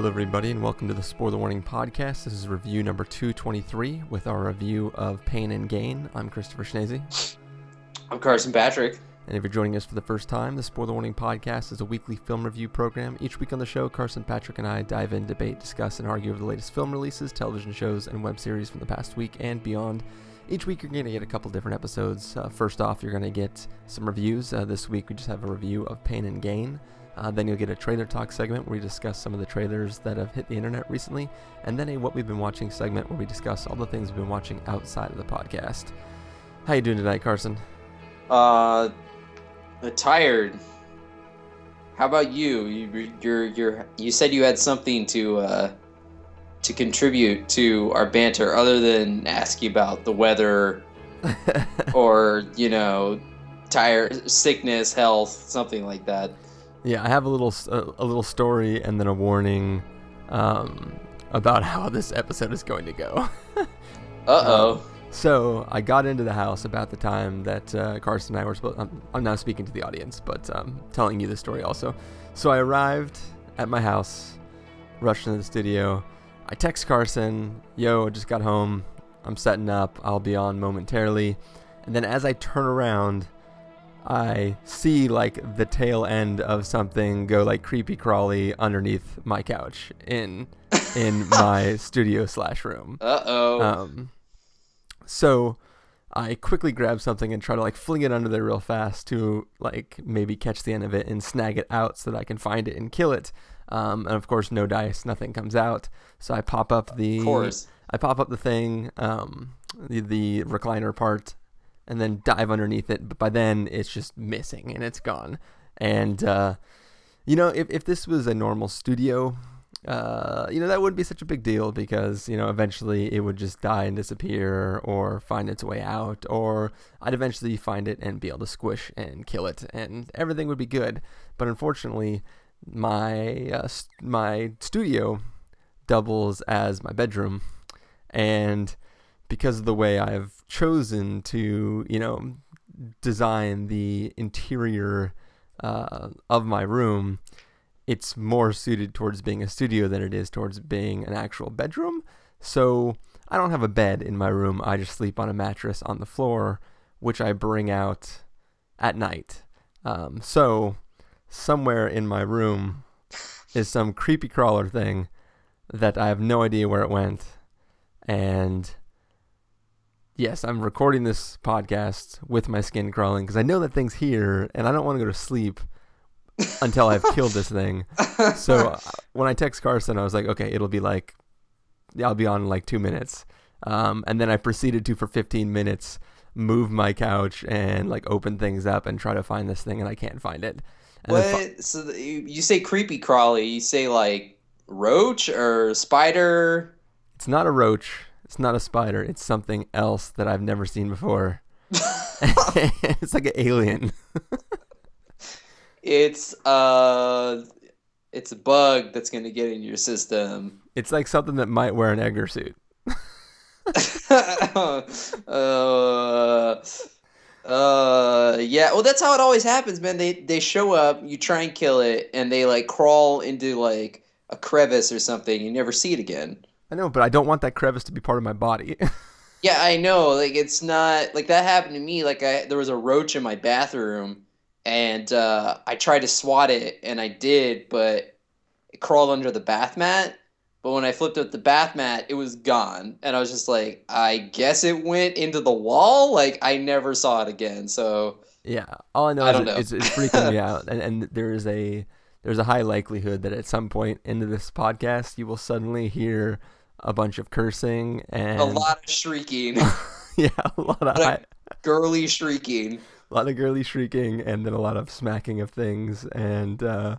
Hello, everybody, and welcome to the Spoiler Warning Podcast. This is review number 223 with our review of Pain and Gain. I'm Christopher Schnese. I'm Carson Patrick. And if you're joining us for the first time, the Spoiler Warning Podcast is a weekly film review program. Each week on the show, Carson, Patrick, and I dive in, debate, discuss, and argue over the latest film releases, television shows, and web series from the past week and beyond. Each week, you're going to get a couple different episodes. Uh, first off, you're going to get some reviews. Uh, this week, we just have a review of Pain and Gain. Uh, then you'll get a trailer talk segment where we discuss some of the trailers that have hit the internet recently, and then a what we've been watching segment where we discuss all the things we've been watching outside of the podcast. How you doing tonight, Carson? Uh, tired. How about you? You you're, you're you said you had something to uh to contribute to our banter other than ask you about the weather or you know tired sickness health something like that yeah, I have a little a, a little story and then a warning um, about how this episode is going to go. uh oh. Um, so I got into the house about the time that uh, Carson and I were supposed. I'm, I'm now speaking to the audience, but um, telling you the story also. So I arrived at my house, rushed into the studio. I text Carson, "Yo, I just got home. I'm setting up. I'll be on momentarily." And then as I turn around, I see like the tail end of something go like creepy crawly underneath my couch in in my studio slash room. Uh oh. Um, so I quickly grab something and try to like fling it under there real fast to like maybe catch the end of it and snag it out so that I can find it and kill it. Um, and of course, no dice, nothing comes out. So I pop up the. Of course. I pop up the thing, um, the, the recliner part and then dive underneath it. But by then, it's just missing and it's gone. And uh, you know, if if this was a normal studio, uh, you know, that wouldn't be such a big deal because you know eventually it would just die and disappear or find its way out, or I'd eventually find it and be able to squish and kill it, and everything would be good. But unfortunately, my uh, my studio doubles as my bedroom, and because of the way I've chosen to, you know, design the interior uh, of my room, it's more suited towards being a studio than it is towards being an actual bedroom. So I don't have a bed in my room. I just sleep on a mattress on the floor, which I bring out at night. Um, so somewhere in my room is some creepy crawler thing that I have no idea where it went. And yes, I'm recording this podcast with my skin crawling because I know that thing's here and I don't want to go to sleep until I've killed this thing. So uh, when I text Carson, I was like, okay, it'll be like, yeah, I'll be on in like two minutes. Um, and then I proceeded to, for 15 minutes, move my couch and like open things up and try to find this thing, and I can't find it. And what? Fi- so the, you say creepy crawly? You say like roach or spider? It's not a roach. It's not a spider. It's something else that I've never seen before. it's like an alien. it's uh it's a bug that's going to get in your system. It's like something that might wear an Edgar suit. uh, uh, yeah. Well, that's how it always happens, man. They they show up, you try and kill it, and they like crawl into like a crevice or something. You never see it again. I know, but I don't want that crevice to be part of my body. yeah, I know. Like it's not like that happened to me. Like I there was a roach in my bathroom and uh, I tried to swat it and I did, but it crawled under the bath mat. But when I flipped up the bath mat, it was gone. And I was just like, I guess it went into the wall. Like I never saw it again. So Yeah. All I know I is know. It's, it's freaking me out. And and there is a there's a high likelihood that at some point into this podcast you will suddenly hear a bunch of cursing and a lot of shrieking. yeah, a lot of, high, girly shrieking. A lot of girly shrieking, and then a lot of smacking of things, and uh,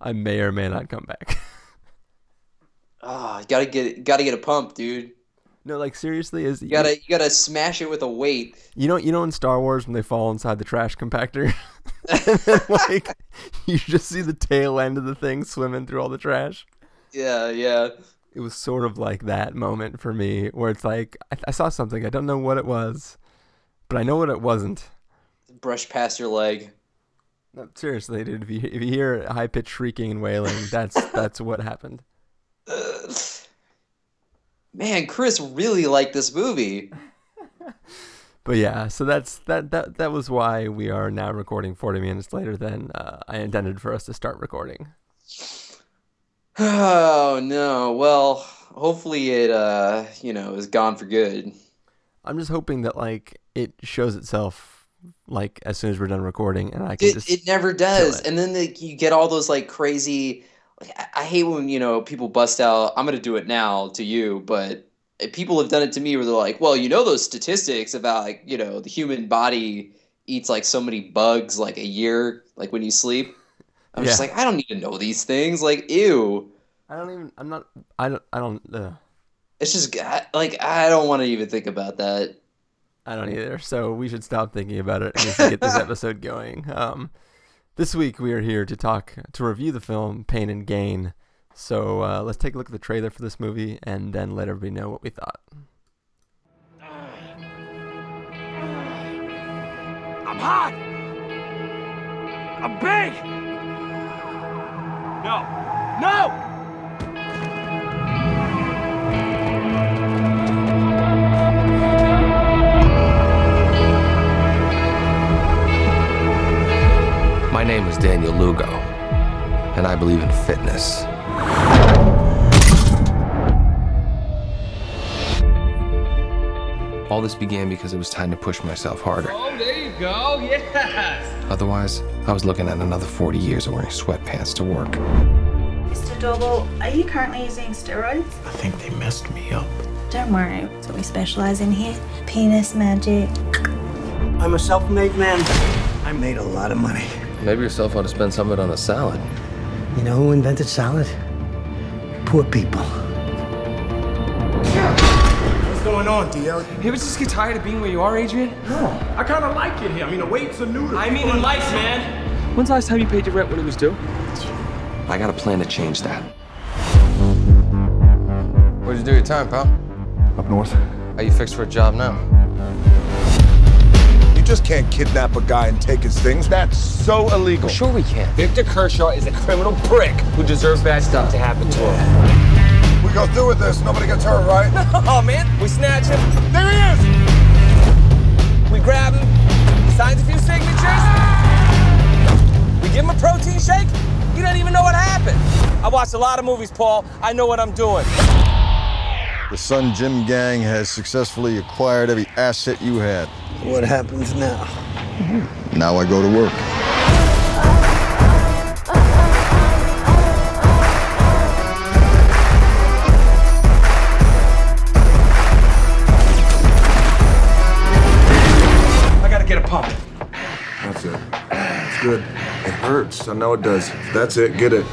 I may or may not come back. Ah, oh, gotta get gotta get a pump, dude. No, like seriously, is you gotta you gotta smash it with a weight. You know, you know in Star Wars when they fall inside the trash compactor, then, like you just see the tail end of the thing swimming through all the trash. Yeah, yeah it was sort of like that moment for me where it's like I, I saw something I don't know what it was, but I know what it wasn't. Brush past your leg. No, seriously, dude. If you if you hear high pitched shrieking and wailing, that's that's what happened. man, Chris really liked this movie. But yeah, so that's that that that was why we are now recording 40 minutes later than uh, I intended for us to start recording. Oh no. Well, hopefully it uh, you know, is gone for good. I'm just hoping that like it shows itself like as soon as we're done recording and I can It, just it never does. it. And then like, you get all those like crazy like I, I hate when, you know, people bust out, I'm gonna do it now to you, but people have done it to me where they're like, Well, you know those statistics about like, you know, the human body eats like so many bugs like a year, like when you sleep. I'm just like, I don't need to know these things. Like, ew. I don't even I'm not I don't I don't uh, It's just like I don't want to even think about that. I don't either. So we should stop thinking about it and we get this episode going. Um, this week we are here to talk to review the film Pain and Gain. So uh, let's take a look at the trailer for this movie and then let everybody know what we thought. I'm hot. I'm big. No. No. My name is Daniel Lugo, and I believe in fitness. All this began because it was time to push myself harder. Oh, there you go. Yes. Otherwise, I was looking at another 40 years of wearing sweatpants to work. Mr. Doorbal, are you currently using steroids? I think they messed me up. Don't worry, that's what we specialize in here. Penis magic. I'm a self-made man. I made a lot of money. Maybe yourself ought to spend some of it on a salad. You know who invented salad? Poor people. What's going on, Dio? You ever just get tired of being where you are, Adrian? No, I kind of like it here. I mean, the weights are new to I mean, in life, man. When's the last time you paid your rent when it was due? I got a plan to change that. Where'd you do your time, pal? Up north. Are you fixed for a job now? You just can't kidnap a guy and take his things. That's so illegal. Sure we can. Victor Kershaw is a criminal prick who deserves bad stuff to happen to him. We go through with this. Nobody gets hurt, right? Oh, man. We snatch him. There he is! We grab him. He signs a few signatures. We give him a protein shake. He doesn't even know what happened. I watched a lot of movies, Paul. I know what I'm doing. The Sun Gym gang has successfully acquired every asset you had. What happens now? Now I go to work. Good. It hurts. I know it does. That's it. Get it.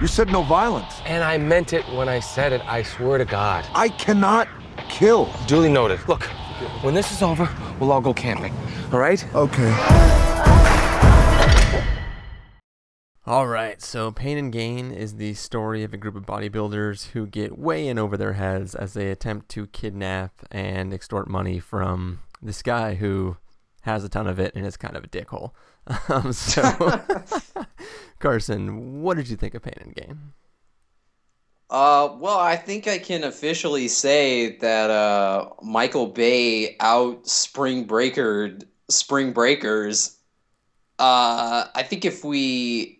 You said no violence. And I meant it when I said it, I swear to God. I cannot kill. Duly noted. Look, when this is over, we'll all go camping. All right? Okay. All right, so Pain and Gain is the story of a group of bodybuilders who get way in over their heads as they attempt to kidnap and extort money from this guy who has a ton of it and is kind of a dickhole. Um, so, Carson, what did you think of Pain and Gain? Uh, well, I think I can officially say that uh, Michael Bay out Spring Breakered Spring Breakers. Uh, I think if we,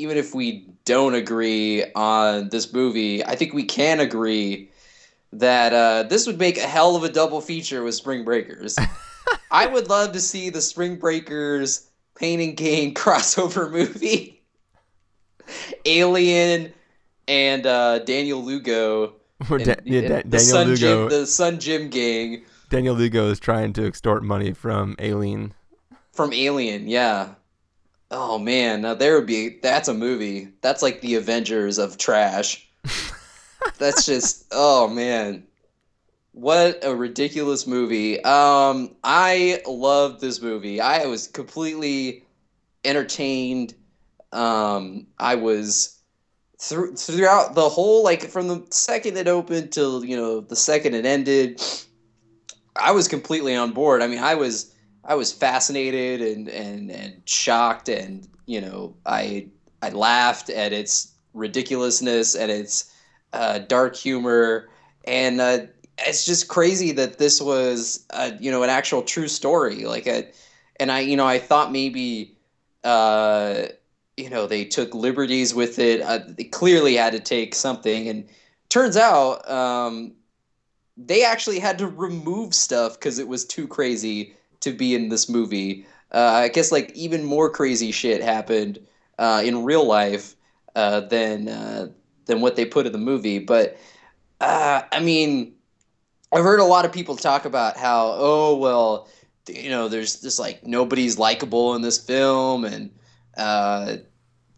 even if we don't agree on this movie, I think we can agree that uh, this would make a hell of a double feature with Spring Breakers. I would love to see the Spring Breakers Pain and Gain crossover movie. Alien and uh, Daniel Lugo. And- Da- yeah, Da- the Daniel Sun Lugo. The Sun Gym gang Daniel Lugo is trying to extort money from Alien. from Alien. Yeah. Oh man, now there would be. That's a movie. That's like the Avengers of trash. That's just. Oh man. What a ridiculous movie. Um, I love this movie. I was completely entertained. Um, I was through throughout the whole like from the second it opened till you know the second it ended. I was completely on board. I mean, I was I was fascinated and and and shocked and you know I I laughed at its ridiculousness and its uh, dark humor, and uh, it's just crazy that this was uh, you know an actual true story. Like a, and I you know I thought maybe uh, you know they took liberties with it. Uh, they clearly had to take something, and turns out um, they actually had to remove stuff because it was too crazy to be in this movie. Uh, I guess like even more crazy shit happened uh, in real life uh, than uh, than what they put in the movie. But uh, I mean, I've heard a lot of people talk about how oh well, you know, there's just like nobody's likable in this film, and uh,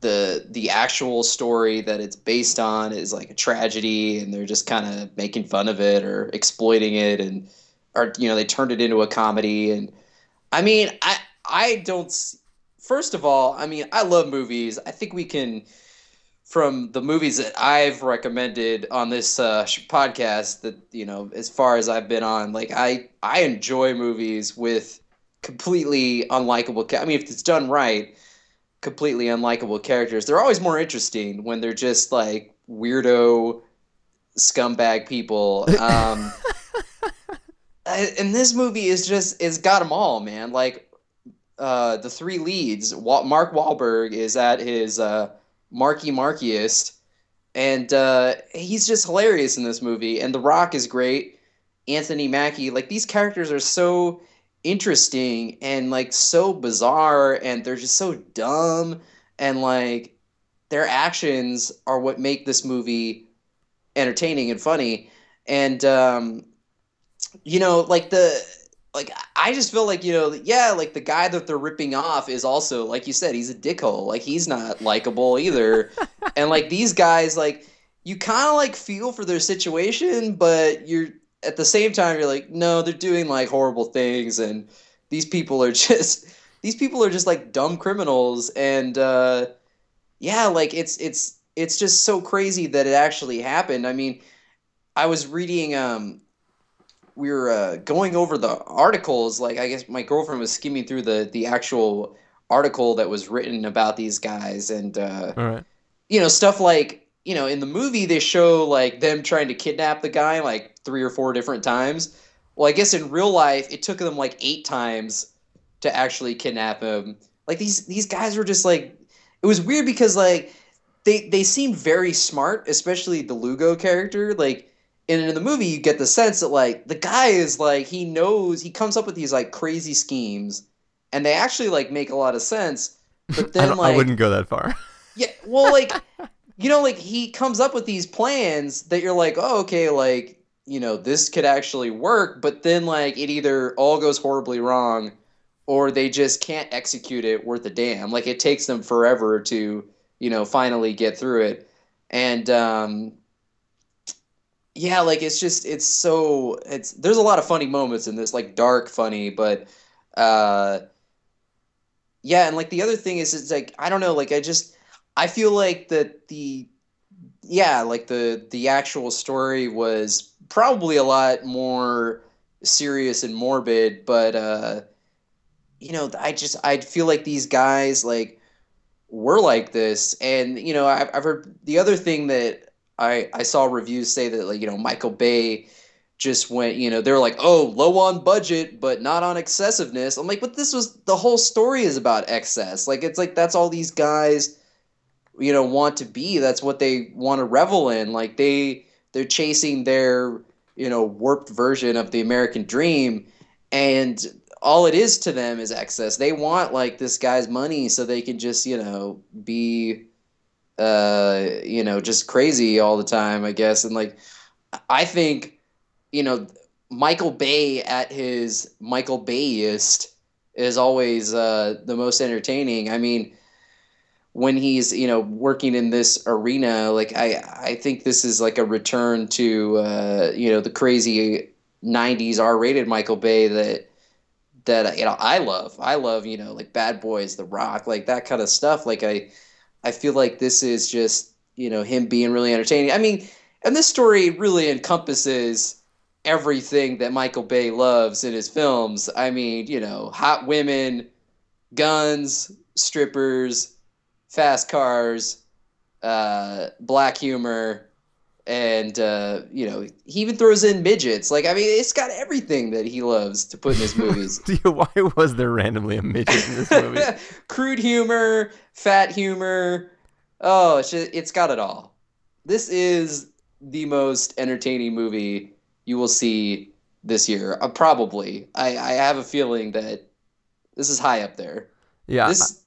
the the actual story that it's based on is like a tragedy, and they're just kind of making fun of it or exploiting it, and or you know they turned it into a comedy. And I mean, I I don't. First of all, I mean, I love movies. I think we can from the movies that I've recommended on this uh, podcast that you know as far as I've been on like I I enjoy movies with completely unlikable I mean if it's done right completely unlikable characters they're always more interesting when they're just like weirdo scumbag people um and this movie is just it's got them all man like uh the three leads Mark Wahlberg is at his uh Marky Markiest, and uh, he's just hilarious in this movie. And The Rock is great. Anthony Mackie, like these characters are so interesting and like so bizarre, and they're just so dumb, and like their actions are what make this movie entertaining and funny. And um, you know, like the like I just feel like you know, yeah, like the guy that they're ripping off is also like you said, he's a dickhole. Like he's not likable either, and like these guys, like you kind of like feel for their situation, but you're at the same time you're like, no, they're doing like horrible things, and these people are just these people are just like dumb criminals, and uh, yeah, like it's it's it's just so crazy that it actually happened. I mean, I was reading um we were uh, going over the articles. Like I guess my girlfriend was skimming through the the actual article that was written about these guys, and uh, right. you know stuff like you know in the movie they show like them trying to kidnap the guy like three or four different times. Well, I guess in real life it took them like eight times to actually kidnap him. Like these these guys were just like it was weird because like they they seemed very smart, especially the Lugo character. Like and in the movie you get the sense that like the guy is like he knows he comes up with these like crazy schemes and they actually like make a lot of sense but then don't- like I wouldn't go that far. yeah well like you know like he comes up with these plans that you're like oh okay like you know this could actually work but then like it either all goes horribly wrong or they just can't execute it worth a damn like it takes them forever to you know finally get through it and um yeah like it's just it's so it's there's a lot of funny moments in this like dark funny but uh yeah and like the other thing is it's like i don't know like i just i feel like that the yeah like the the actual story was probably a lot more serious and morbid but uh you know i just i feel like these guys like were like this and you know i've, I've heard the other thing that i i saw reviews say that like you know michael bay just went you know they're like oh low on budget but not on excessiveness. I'm like but this was the whole story is about excess. Like it's like that's all these guys you know want to be. That's what they want to revel in. Like they they're chasing their you know warped version of the american dream and all it is to them is excess. They want like this guy's money so they can just you know be uh you know just crazy all the time i guess. And like i think you know michael bay at his michael bayist is always uh the most entertaining. I mean when he's you know working in this arena like i i think this is like a return to uh you know the crazy 90s r-rated michael bay that that you know i love. I love you know like bad boys the rock like that kind of stuff. Like i i feel like this is just you know him being really entertaining. I mean and this story really encompasses everything that michael bay loves in his films. I mean you know hot women guns strippers fast cars, uh, black humor, and uh, you know he even throws in midgets. Like I mean, it's got everything that he loves to put in his movies. Why was there randomly a midget in this movie? Crude humor, fat humor. Oh, it's, just, it's got it all. This is the most entertaining movie you will see this year. Uh, probably. I, I have a feeling that this is high up there. Yeah. This,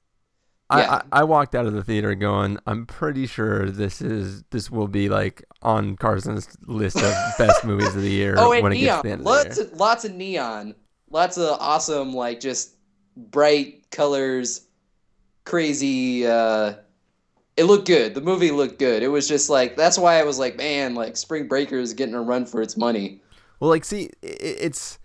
yeah. I, I walked out of the theater going, I'm pretty sure this is this will be like on Carson's list of best movies of the year oh, and when it gets neon. to the end of lots of lots of neon. Lots of awesome, like just bright colors, crazy. uh It looked good. The movie looked good. It was just like that's why I was like, man, like Spring Breaker is getting a run for its money. Well, like, see, i- it's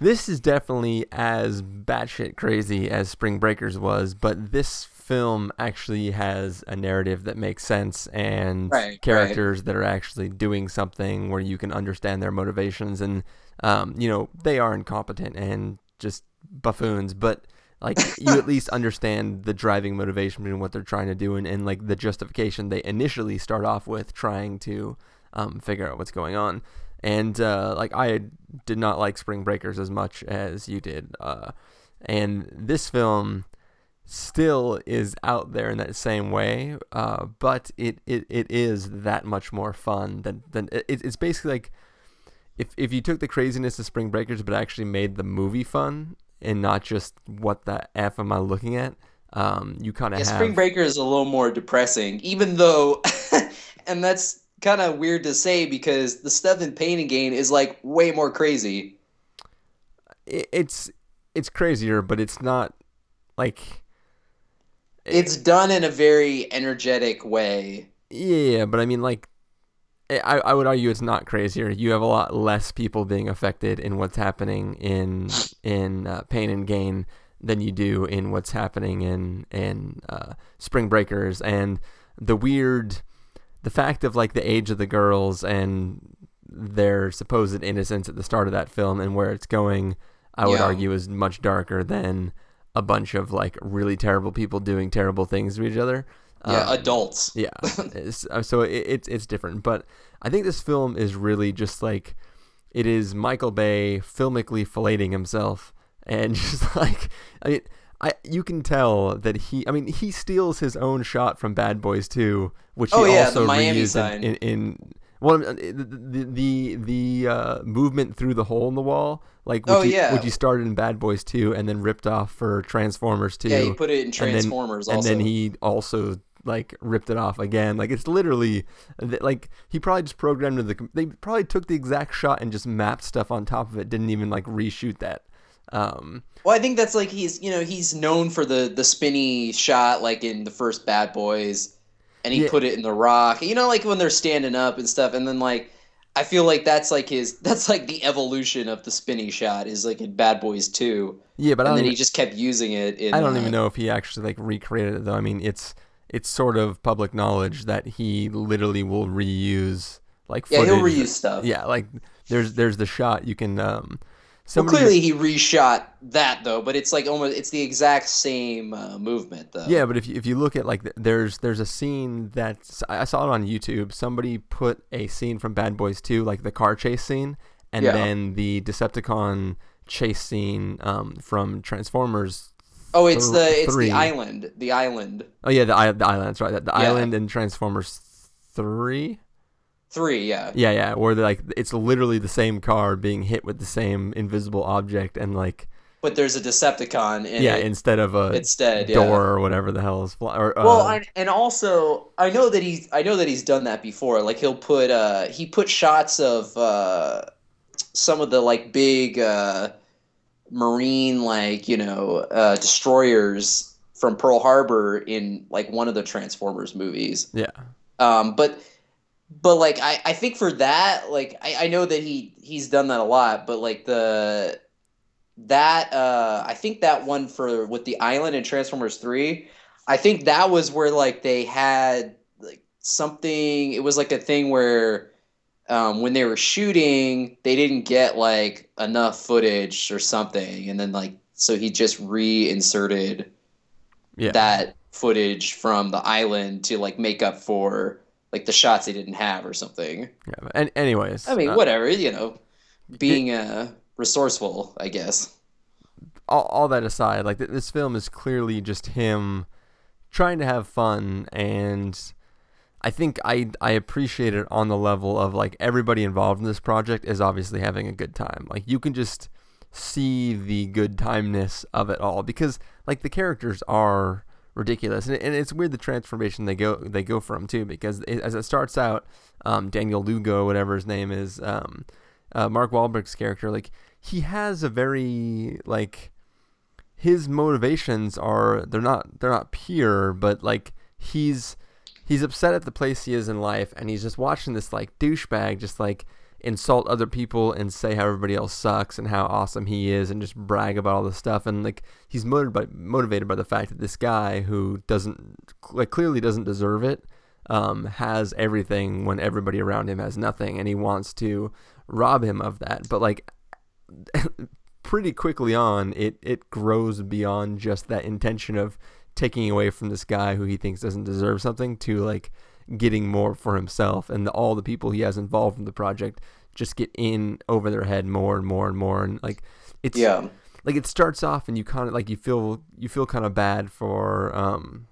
this is definitely as batshit crazy as Spring Breakers was, but this film actually has a narrative that makes sense and Right, right. characters that are actually doing something where you can understand their motivations and um, you know they are incompetent and just buffoons, but like you at least understand the driving motivation and what they're trying to do and, and like the justification they initially start off with trying to um, figure out what's going on and uh, like I did not like Spring Breakers as much as you did, uh, and this film still is out there in that same way, uh, but it, it, it is that much more fun than than it, it's basically like if if you took the craziness of Spring Breakers but actually made the movie fun and not just what the f am I looking at, um, you kind of Yeah, have Spring Breaker is a little more depressing, even though, and that's kind of weird to say because the stuff in Pain and Gain is like way more crazy. it's it's crazier, but it's not like It's done in a very energetic way. Yeah, but I mean, like, I, I would argue it's not crazier. You have a lot less people being affected in what's happening in in uh, Pain and Gain than you do in what's happening in in uh, Spring Breakers, and the weird, the fact of like the age of the girls and their supposed innocence at the start of that film and where it's going, I would Yeah. argue is much darker than a bunch of like really terrible people doing terrible things to each other. Yeah, Um, adults. yeah, uh, so it, it's it's different, but I think this film is really just like it is Michael Bay filmically filleting himself, and just like I mean, I you can tell that he I mean he steals his own shot from Bad Boys 2, which Oh, he yeah, also reused in, in, in well the the the, uh, movement through the hole in the wall. Like which Oh, he, yeah. which he started in Bad Boys 2 and then ripped off for Transformers 2. Yeah, he put it in and then- Transformers and then he also like ripped it off again. Like it's literally like he probably just programmed the. They probably took the exact shot and just mapped stuff on top of it. Didn't even like reshoot that. Um, Well, I think that's like he's you know he's known for the the spinny shot like in the first Bad Boys, and he Yeah. put it in The Rock. You know, like when they're standing up and stuff, and then like I feel like that's like his that's like the evolution of the spinny shot is like in Bad Boys Two, yeah, but I and then Even, he just kept using it. In, I don't uh, even know if he actually like recreated it though. I mean, it's it's sort of public knowledge that he literally will reuse like Yeah, he'll reuse stuff. Yeah, like there's there's the shot you can um. Well, somebody- clearly he reshot that though, but it's like almost it's the exact same uh, movement though. Yeah, but if you, if you look at like there's there's a scene that I saw it on YouTube. Somebody put a scene from Bad Boys 2, like the car chase scene, and Yeah. then the Decepticon chase scene um, from Transformers. Oh, it's thr- the it's three. the island. The island Oh yeah, the, the island. That's right. The, the Yeah. island in Transformers three. Three. Yeah. Yeah, yeah. Or like it's literally the same car being hit with the same invisible object, and like But there's a Decepticon in yeah, it. instead of a instead, yeah. door or whatever the hell is. Fly- or, Well, uh, I, and also I know that he's I know that he's done that before. Like he'll put uh he put shots of uh some of the like big uh marine like you know uh destroyers from Pearl Harbor in like one of the Transformers movies. yeah. Um, but but like I, I think for that like I, I know that he he's done that a lot but like the that uh I think that one for with the island and Transformers 3 I think that was where like they had like something it was like a thing where um, when they were shooting they didn't get like enough footage or something and then like so he just reinserted Yeah. that footage from the island to like make up for like the shots they didn't have or something. Yeah, but, and anyways, I mean, uh, whatever, you know, being uh, resourceful, I guess. all, all that aside, like th- this film is clearly just him trying to have fun, and I think I I appreciate it on the level of like everybody involved in this project is obviously having a good time. Like you can just see the good timeness of it all because like the characters are ridiculous. And, and it's weird the transformation they go they go from too because it, as it starts out um, Daniel Lugo whatever his name is um, uh, Mark Wahlberg's character like he has a very like his motivations are they're not they're not pure but like he's he's upset at the place he is in life and he's just watching this like douchebag just like insult other people and say how everybody else sucks and how awesome he is and just brag about all this stuff. And like he's motivated by motivated by the fact that this guy who doesn't like clearly doesn't deserve it um, has everything when everybody around him has nothing and he wants to rob him of that. But like pretty quickly on it it grows beyond just that intention of taking away from this guy who he thinks doesn't deserve something to like getting more for himself and the, all the people he has involved in the project just get in over their head more and more and more and like it's Yeah. like it starts off and you kind of like you feel you feel kind of bad for um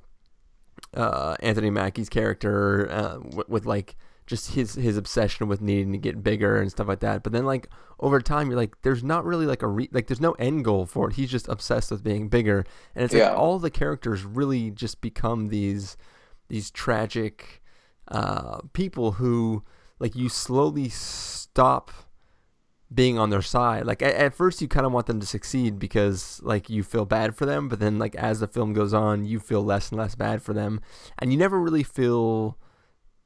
uh Anthony Mackie's character uh, with, with like just his his obsession with needing to get bigger and stuff like that but then like over time you're like there's not really like a re- like there's no end goal for it he's just obsessed with being bigger and it's like all the characters really just become these these tragic uh people who like you slowly stop being on their side. Like at, at first you kind of want them to succeed because like you feel bad for them, but then like as the film goes on, you feel less and less bad for them, and you never really feel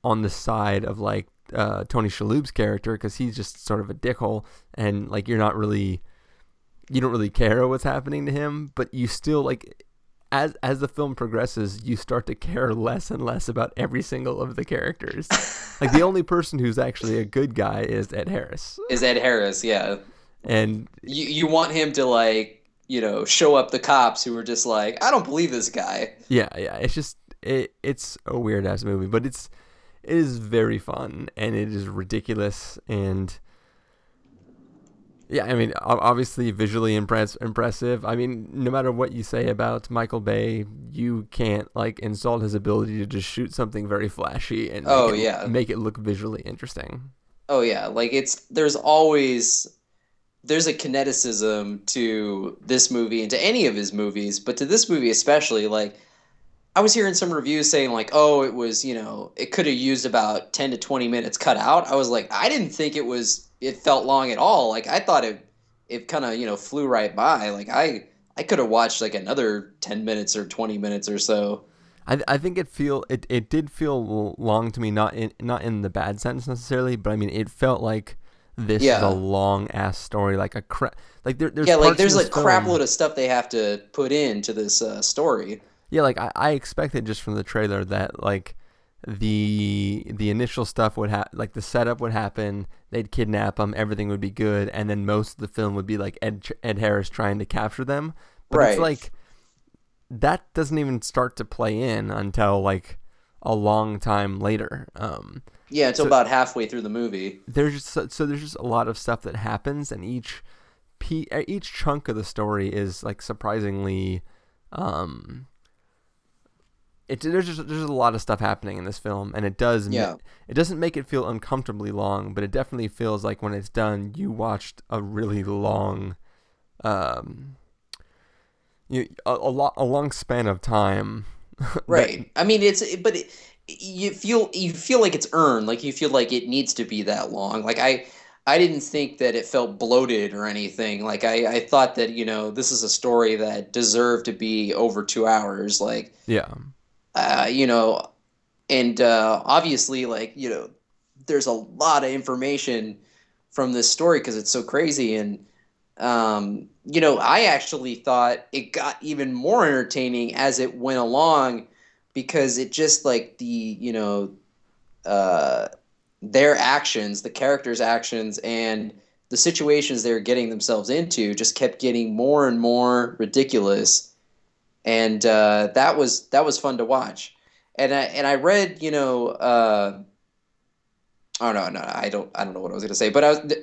on the side of like uh, Tony Shalhoub's character because he's just sort of a dickhole, and like you're not really you don't really care what's happening to him, but you still like as as the film progresses, you start to care less and less about every single of the characters. like the only person who's actually a good guy is Ed Harris, Is Ed Harris? Yeah. and You you want him to like you know show up the cops who are just like I don't believe this guy. yeah, yeah, it's just it it's a weird ass movie, but it's it is very fun and it is ridiculous and yeah, I mean, obviously visually impress impressive. I mean, no matter what you say about Michael Bay, you can't like insult his ability to just shoot something very flashy and make Oh, it, yeah. make it look visually interesting. Oh yeah, like it's there's always there's a kineticism to this movie and to any of his movies, but to this movie especially, like I was hearing some reviews saying like, oh, it was, you know, it could have used about 10 to 20 minutes cut out. I was like, I didn't think it was it felt long at all. Like I thought it it kind of, you know, flew right by. Like I I could have watched like another 10 minutes or 20 minutes or so. I, I think it feel it, it did feel long to me, not in not in the bad sense necessarily, but I mean it felt like this is a long ass story, like a crap. Like there, there's yeah, like there's like crap load of stuff they have to put into this uh, story. Yeah, like I, I expected just from the trailer that like the the initial stuff would have like the setup would happen, they'd kidnap them, everything would be good, and then most of the film would be like Ed Ed Harris trying to capture them. But it's like that doesn't even start to play in until like a long time later. Um, Yeah, until So- about halfway through the movie. there's just so, so there's just a lot of stuff that happens and each p each chunk of the story is like surprisingly um it there's just there's a lot of stuff happening in this film and it does ma- Yeah. it doesn't make it feel uncomfortably long but it definitely feels like when it's done you watched a really long um you a, a lot a long span of time that- Right. I mean, it's but it, you feel you feel like it's earned. Like you feel like it needs to be that long. Like I I didn't think that it felt bloated or anything. Like I I thought that you know this is a story that deserved to be over two hours. Like yeah uh, you know, and uh, obviously, like you know, there's a lot of information from this story because it's so crazy, and um, you know, I actually thought it got even more entertaining as it went along because it just like the you know, uh, their actions, the characters' actions, and the situations they were getting themselves into just kept getting more and more ridiculous and uh, that was that was fun to watch. And I and I read, you know, uh, oh no, no, I don't, I don't know what I was gonna say, but I was,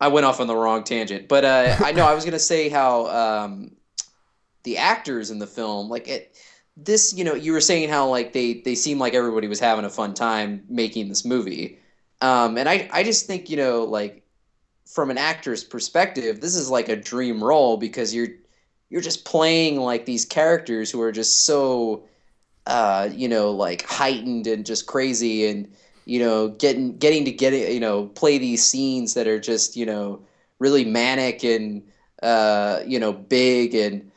I went off on the wrong tangent. But uh, I know I was gonna say how um, the actors in the film, like it, this, you know, you were saying how like they they seem like everybody was having a fun time making this movie, um, and I I just think you know like from an actor's perspective, this is like a dream role because you're you're just playing like these characters who are just so uh, you know like heightened and just crazy and you know getting getting to get it you know play these scenes that are just you know really manic and uh, you know big and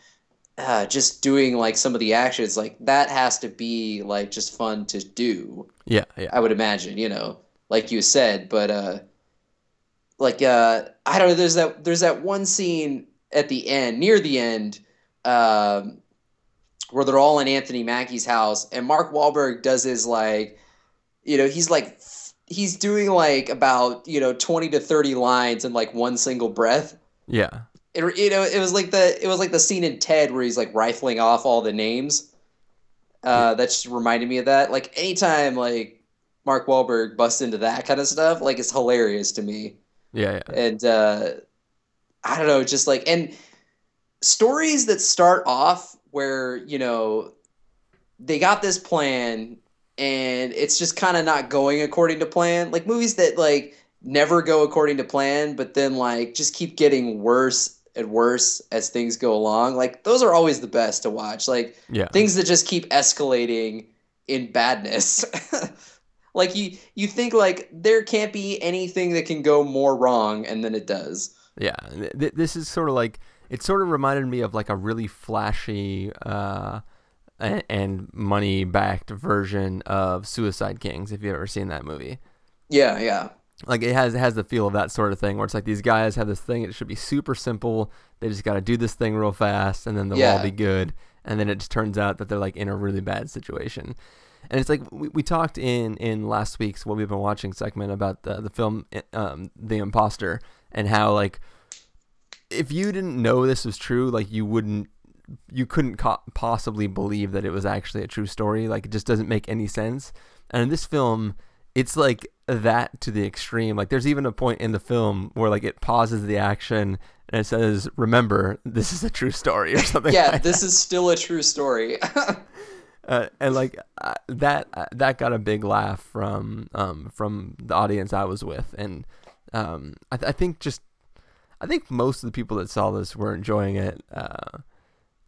uh, just doing like some of the actions like that has to be like just fun to do Yeah, yeah. i would imagine you know like you said but uh like uh i don't know there's that there's that one scene at the end near the end um where they're all in anthony mackie's house and mark Wahlberg does his like you know he's like he's doing like about you know 20 to 30 lines in like one single breath. Yeah. it, you know it was like the it was like the scene in ted where he's like rifling off all the names. Uh that just reminded me of that. Like anytime like mark Wahlberg busts into that kind of stuff like it's hilarious to me. Yeah, yeah. and uh i don't know just like and stories that start off where you know they got this plan and it's just kind of not going according to plan like movies that like never go according to plan but then like just keep getting worse and worse as things go along like those are always the best to watch like Yeah. things that just keep escalating in badness like you you think like there can't be anything that can go more wrong and then it does Yeah, th- th- this is sort of like it sort of reminded me of like a really flashy uh, a- and money-backed version of Suicide Kings. If you've ever seen that movie, yeah yeah like it has it has the feel of that sort of thing, where it's like these guys have this thing. It should be super simple. They just got to do this thing real fast, and then they'll all be good. And then it just turns out that they're like in a really bad situation. And it's like we, we talked in in last week's what we've been watching segment about the the film um, The Imposter and how like if you didn't know this was true, like you wouldn't you couldn't co- possibly believe that it was actually a true story. Like it just doesn't make any sense. And in this film, it's like that to the extreme. Like there's even a point in the film where like it pauses the action and it says, "Remember, this is a true story" or something. yeah like this is still a true story uh, and like uh, that uh, that got a big laugh from um from the audience I was with, and um I, th- I think just I think most of the people that saw this were enjoying it. Uh,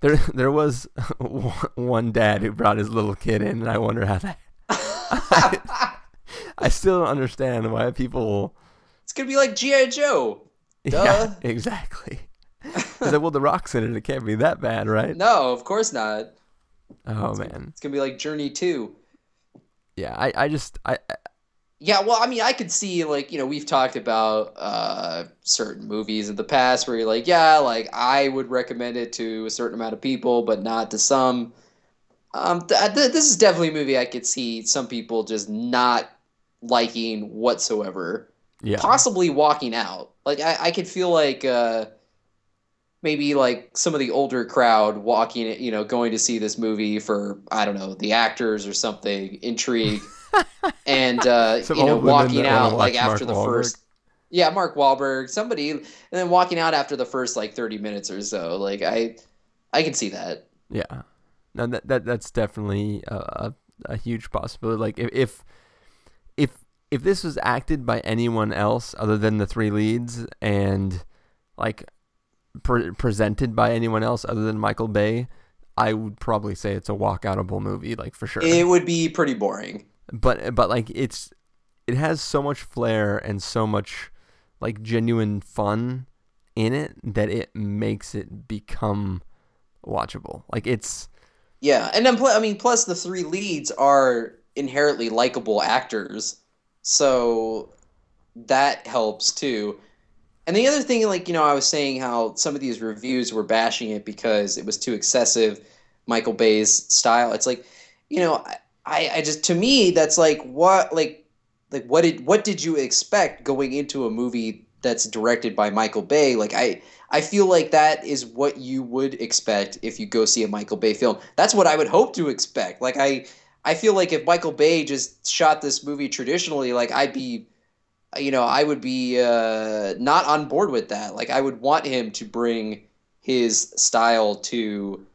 there there was one dad who brought his little kid in, and I wonder how that. I, I still don't understand why people. it's gonna be like gi joe Duh. Yeah, exactly. Like, well, the rock's in it. It can't be that bad, right? no of course not Oh man, it's gonna be like journey 2 yeah. I, I just I- Yeah, well, I mean, I could see like you know we've talked about uh, certain movies in the past where you're like, yeah, like I would recommend it to a certain amount of people, but not to some. Um, th- th- this is definitely a movie I could see some people just not liking whatsoever, yeah. possibly walking out. Like I, I could feel like uh, maybe like some of the older crowd walking, you know, going to see this movie for I don't know the actors or something, intrigue and uh, you know walking out like Mark after the Wahlberg. first yeah mark Wahlberg somebody and then walking out after the first like 30 minutes or so like i i can see that Yeah, no, that that that's definitely a, a, a huge possibility. Like if, if if if this was acted by anyone else other than the three leads and like pre- presented by anyone else other than Michael Bay, I would probably say it's a walkoutable movie, like for sure. it would be pretty boring but but like it's it has so much flair and so much like genuine fun in it that it makes it become watchable. Like it's yeah and then i mean plus the three leads are inherently likable actors so that helps too and the other thing like you know i was saying how some of these reviews were bashing it because it was too excessive michael bay's style it's like you know i i just to me that's like what like like what did what did you expect going into a movie that's directed by Michael Bay. Like I I feel like that is what you would expect if you go see a Michael Bay film. That's what I would hope to expect. Like I I feel like if Michael Bay just shot this movie traditionally, like I'd be you know, I would be uh, not on board with that. Like I would want him to bring his style to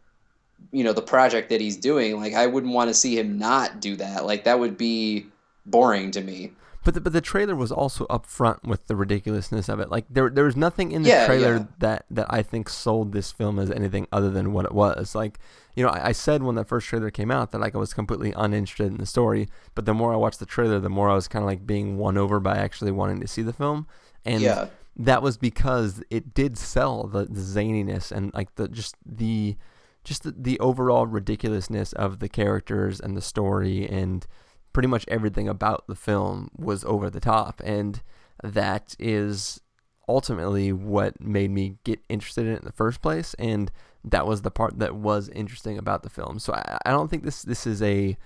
you know the project that he's doing. Like I wouldn't want to see him not do that. Like that would be boring to me. But the, but the trailer was also upfront with the ridiculousness of it. Like there there was nothing in the Yeah, trailer yeah. that that I think sold this film as anything other than what it was. Like you know, I, I said when the first trailer came out that like I was completely uninterested in the story. But the more I watched the trailer, the more I was kind of like being won over by actually wanting to see the film. And Yeah. that was because it did sell the, the zaniness and like the just the just the, the overall ridiculousness of the characters and the story and pretty much everything about the film was over the top. And that is ultimately what made me get interested in it in the first place. And that was the part that was interesting about the film. So i, I don't think this this is a,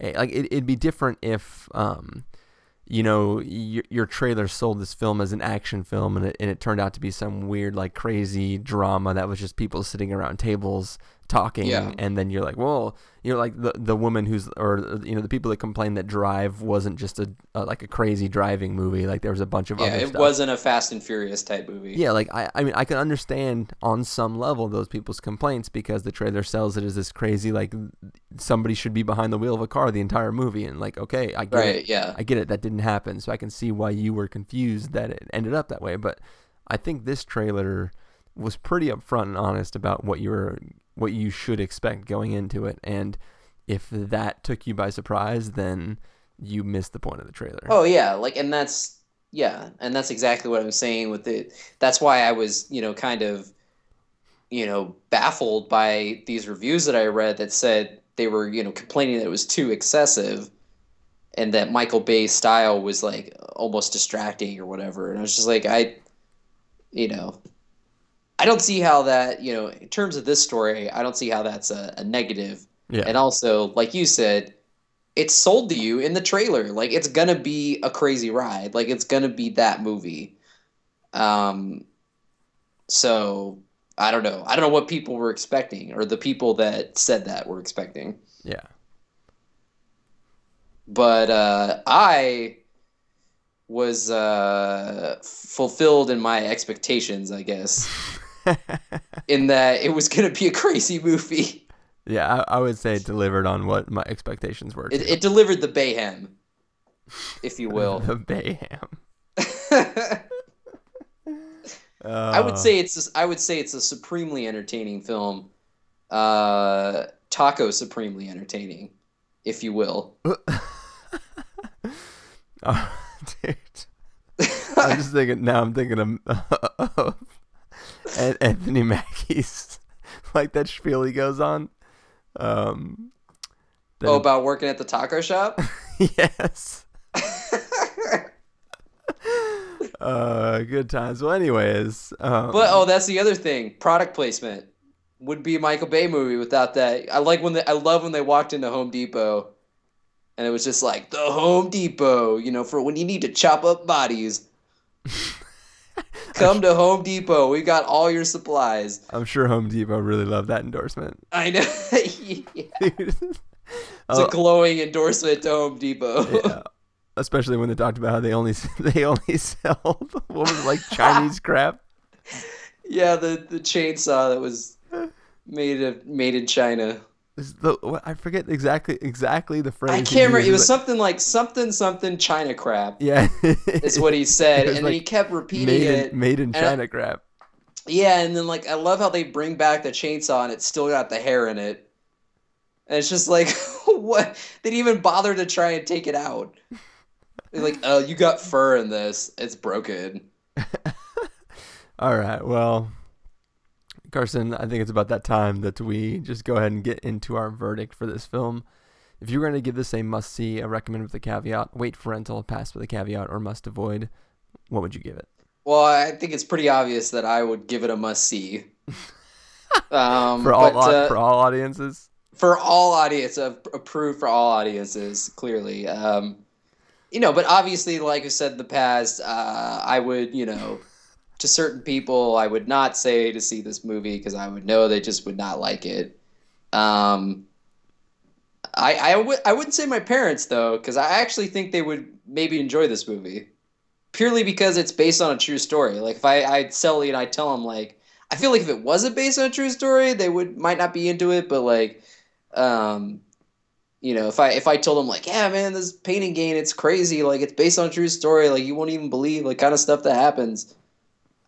a like it, it'd be different if um you know your, your trailer sold this film as an action film and it, and it turned out to be some weird like crazy drama that was just people sitting around tables talking Yeah. and then you're like well you know like the the woman who's or you know the people that complain that drive wasn't just a, a like a crazy driving movie like there was a bunch of Yeah, other it stuff. wasn't a Fast and Furious type movie. Yeah, like I, I mean, I can understand on some level those people's complaints because the trailer sells it as this crazy, like somebody should be behind the wheel of a car the entire movie, and like, okay, I get Right, it, yeah. I get it, that didn't happen, so I can see why you were confused that it ended up that way. But I think this trailer was pretty upfront and honest about what you were, what you should expect going into it, and if that took you by surprise, then you missed the point of the trailer. Oh yeah, like and that's yeah, and that's exactly what I'm saying with it. That's why I was, you know, kind of you know, baffled by these reviews that I read that said they were, you know, complaining that it was too excessive and that Michael Bay's style was like almost distracting or whatever. And I was just like I you know, I don't see how that, you know, in terms of this story, I don't see how that's a, a negative. Yeah. And also, like you said, it's sold to you in the trailer. Like it's gonna be a crazy ride. Like it's gonna be that movie. Um so I don't know. I don't know what people were expecting or the people that said that were expecting. yeah. But uh I was uh fulfilled in my expectations, I guess. in that it was gonna be a crazy movie. Yeah, I, I would say it delivered on what my expectations were. It, it delivered the Bayhem, if you will. the Bayhem. I would say it's a, I would say it's a supremely entertaining film. Uh, taco supremely entertaining, if you will. Oh, dude. I'm just thinking now. I'm thinking of, of An- Anthony Mackie's like that spiel he goes on. Um, that- Oh, about working at the taco shop. yes. uh, good times. Well, anyways, um, But oh, that's the other thing. Product placement would be a Michael Bay movie without that. I like when they, I love when they walked into Home Depot, and it was just like the Home Depot, you know, for when you need to chop up bodies. Come to Home Depot. We got all your supplies. I'm sure Home Depot really loved that endorsement. I know. It's Oh, a glowing endorsement to Home Depot. yeah. Especially when they talked about how they only they only sell what was it, like Chinese crap. yeah, the the chainsaw that was made of made in China. Is the I forget exactly exactly the phrase. I can't remember. It was something like something something China crap. Yeah, Is what he said, and then he kept repeating made it. in, made in and I- China crap. Yeah, and then like I love how they bring back the chainsaw and it's still got the hair in it. And it's just like what they didn't even bother to try and take it out. They're like, oh, you got fur in this. It's broken. All right, well, Carson, I think it's about that time that we just go ahead and get into our verdict for this film. If you're going to give this a must see, a recommend with a caveat, wait for rental, pass with a caveat, or must avoid, what would you give it? Well, I think it's pretty obvious that I would give it a must see. Um, For all but, uh, for all audiences? for all audience, uh, approved for all audiences. Clearly, um, you know, but obviously, like I said in the past, uh, I would, you know, to certain people, I would not say to see this movie because I would know they just would not like it. Um, I I would I wouldn't say my parents though, because I actually think they would maybe enjoy this movie, purely because it's based on a true story. Like if I I Sully and I tell them like I feel like if it wasn't based on a true story, they would might not be into it, but like, um, you know, if I if I told them like, yeah, man, this Pain and Gain it's crazy, like it's based on a true story, like you won't even believe like kind of stuff that happens.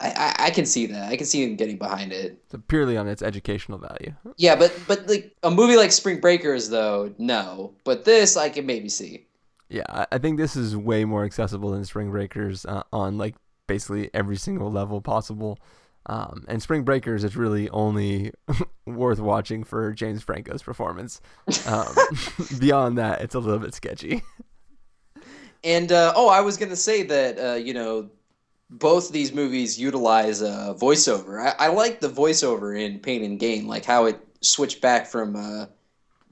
I, I, can see that. I can see them getting behind it. So purely on its educational value. Yeah, but but like a movie like Spring Breakers, though, no. But this, I can maybe see. Yeah, I, I think this is way more accessible than Spring Breakers uh, on like basically every single level possible. Um, and Spring Breakers is really only worth watching for James Franco's performance. Um, beyond that, it's a little bit sketchy. And uh, oh, I was gonna say that uh, you know both these movies utilize uh, voiceover. I, I like the voiceover in Pain and Gain, like how it switched back from uh,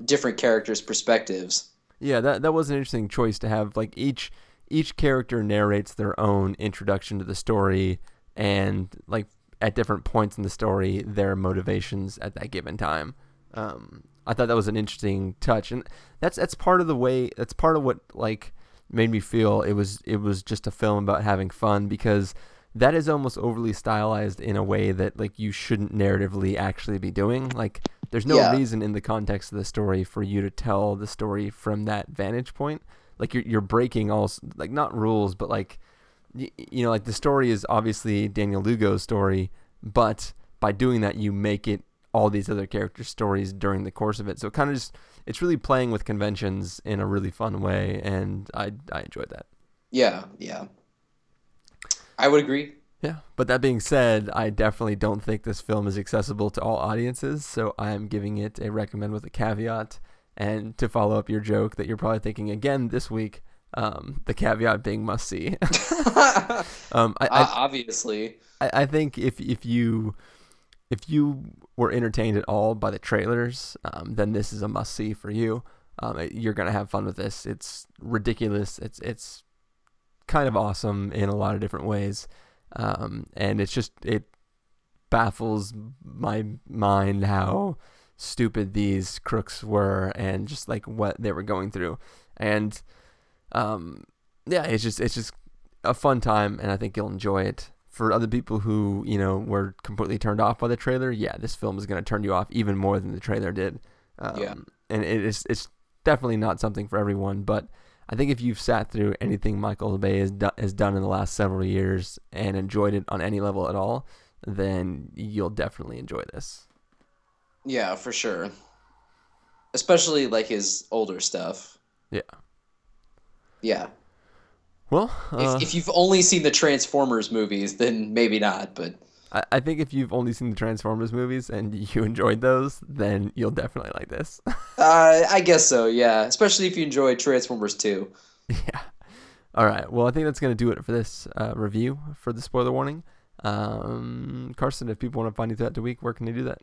different characters' perspectives. Yeah, that that was an interesting choice to have. Like each each character narrates their own introduction to the story, and like at different points in the story, their motivations at that given time. Um, I thought that was an interesting touch, and that's that's part of the way. That's part of what like made me feel it was it was just a film about having fun because that is almost overly stylized in a way that like you shouldn't narratively actually be doing. Like there's no Yeah. reason in the context of the story for you to tell the story from that vantage point. Like you're you're breaking all like not rules, but like y- you know like the story is obviously Daniel Lugo's story, but by doing that you make it all these other characters' stories during the course of it. So it kind of just it's really playing with conventions in a really fun way, and I I enjoyed that. Yeah, yeah. I would agree. Yeah, but that being said, I definitely don't think this film is accessible to all audiences, so I am giving it a recommend with a caveat. And to follow up your joke that you're probably thinking again this week, um, the caveat being must see. um, I, Uh, I, obviously. I, I think if if you if you were entertained at all by the trailers, um, then this is a must see for you. Um, you're gonna have fun with this. It's ridiculous. It's it's kind of awesome in a lot of different ways, um, and it's just it baffles my mind how stupid these crooks were and just like what they were going through, and um, yeah, it's just it's just a fun time, and I think you'll enjoy it. For other people who you know were completely turned off by the trailer, yeah, this film is going to turn you off even more than the trailer did. Um, Yeah. and it is it's definitely not something for everyone. But I think if you've sat through anything Michael Bay has, do- has done in the last several years and enjoyed it on any level at all, then you'll definitely enjoy this. Yeah, for sure. Especially like his older stuff. Yeah. Yeah. Well, uh, if, if you've only seen the Transformers movies, then maybe not. But I, I think if you've only seen the Transformers movies and you enjoyed those, then you'll definitely like this. uh, I guess so. Yeah, especially if you enjoy Transformers 2. yeah. All right. Well, I think that's going to do it for this uh, review for the spoiler warning. Um, Carson, if people want to find you throughout the week, where can they do that?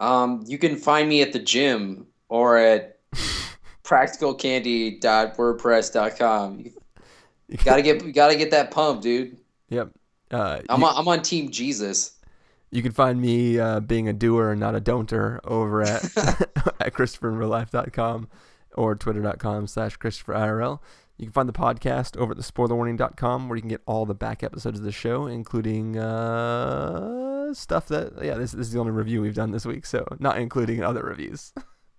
Um, you can find me at the gym or at practicalcandy.wordpress.com. You gotta get you gotta get that pump, dude. Yep. Uh, I'm you, on, I'm on Team Jesus. you can find me uh, being a doer and not a don'ter over at at ChristopherInRealLife.com or Twitter.com slash ChristopherIRL. You can find the podcast over at the spoilerwarning.com where you can get all the back episodes of the show, including uh, stuff that, yeah, this, this is the only review we've done this week, so not including other reviews.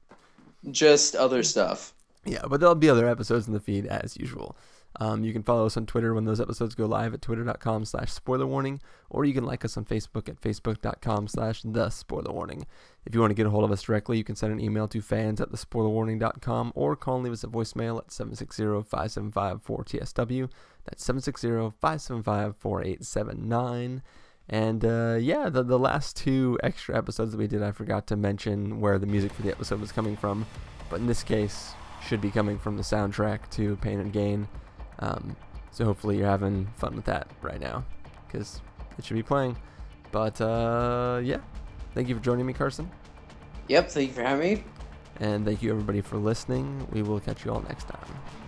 Just other stuff. Yeah, but there'll be other episodes in the feed as usual. Um, you can follow us on Twitter when those episodes go live at twitter.com slash spoiler warning, or you can like us on Facebook at facebook.com slash the spoiler warning. If you want to get a hold of us directly, you can send an email to fans at thespoilerwarning.com or call and leave us a voicemail at 760-575-4TSW. That's 760-575-4879. And uh, yeah, the, the last two extra episodes that we did, I forgot to mention where the music for the episode was coming from. But in this case, should be coming from the soundtrack to Pain and Gain. Um, so hopefully you're having fun with that right now, because it should be playing. But uh, yeah, thank you for joining me, Carson, Yep, thank you for having me. and thank you everybody for listening. We will catch you all next time.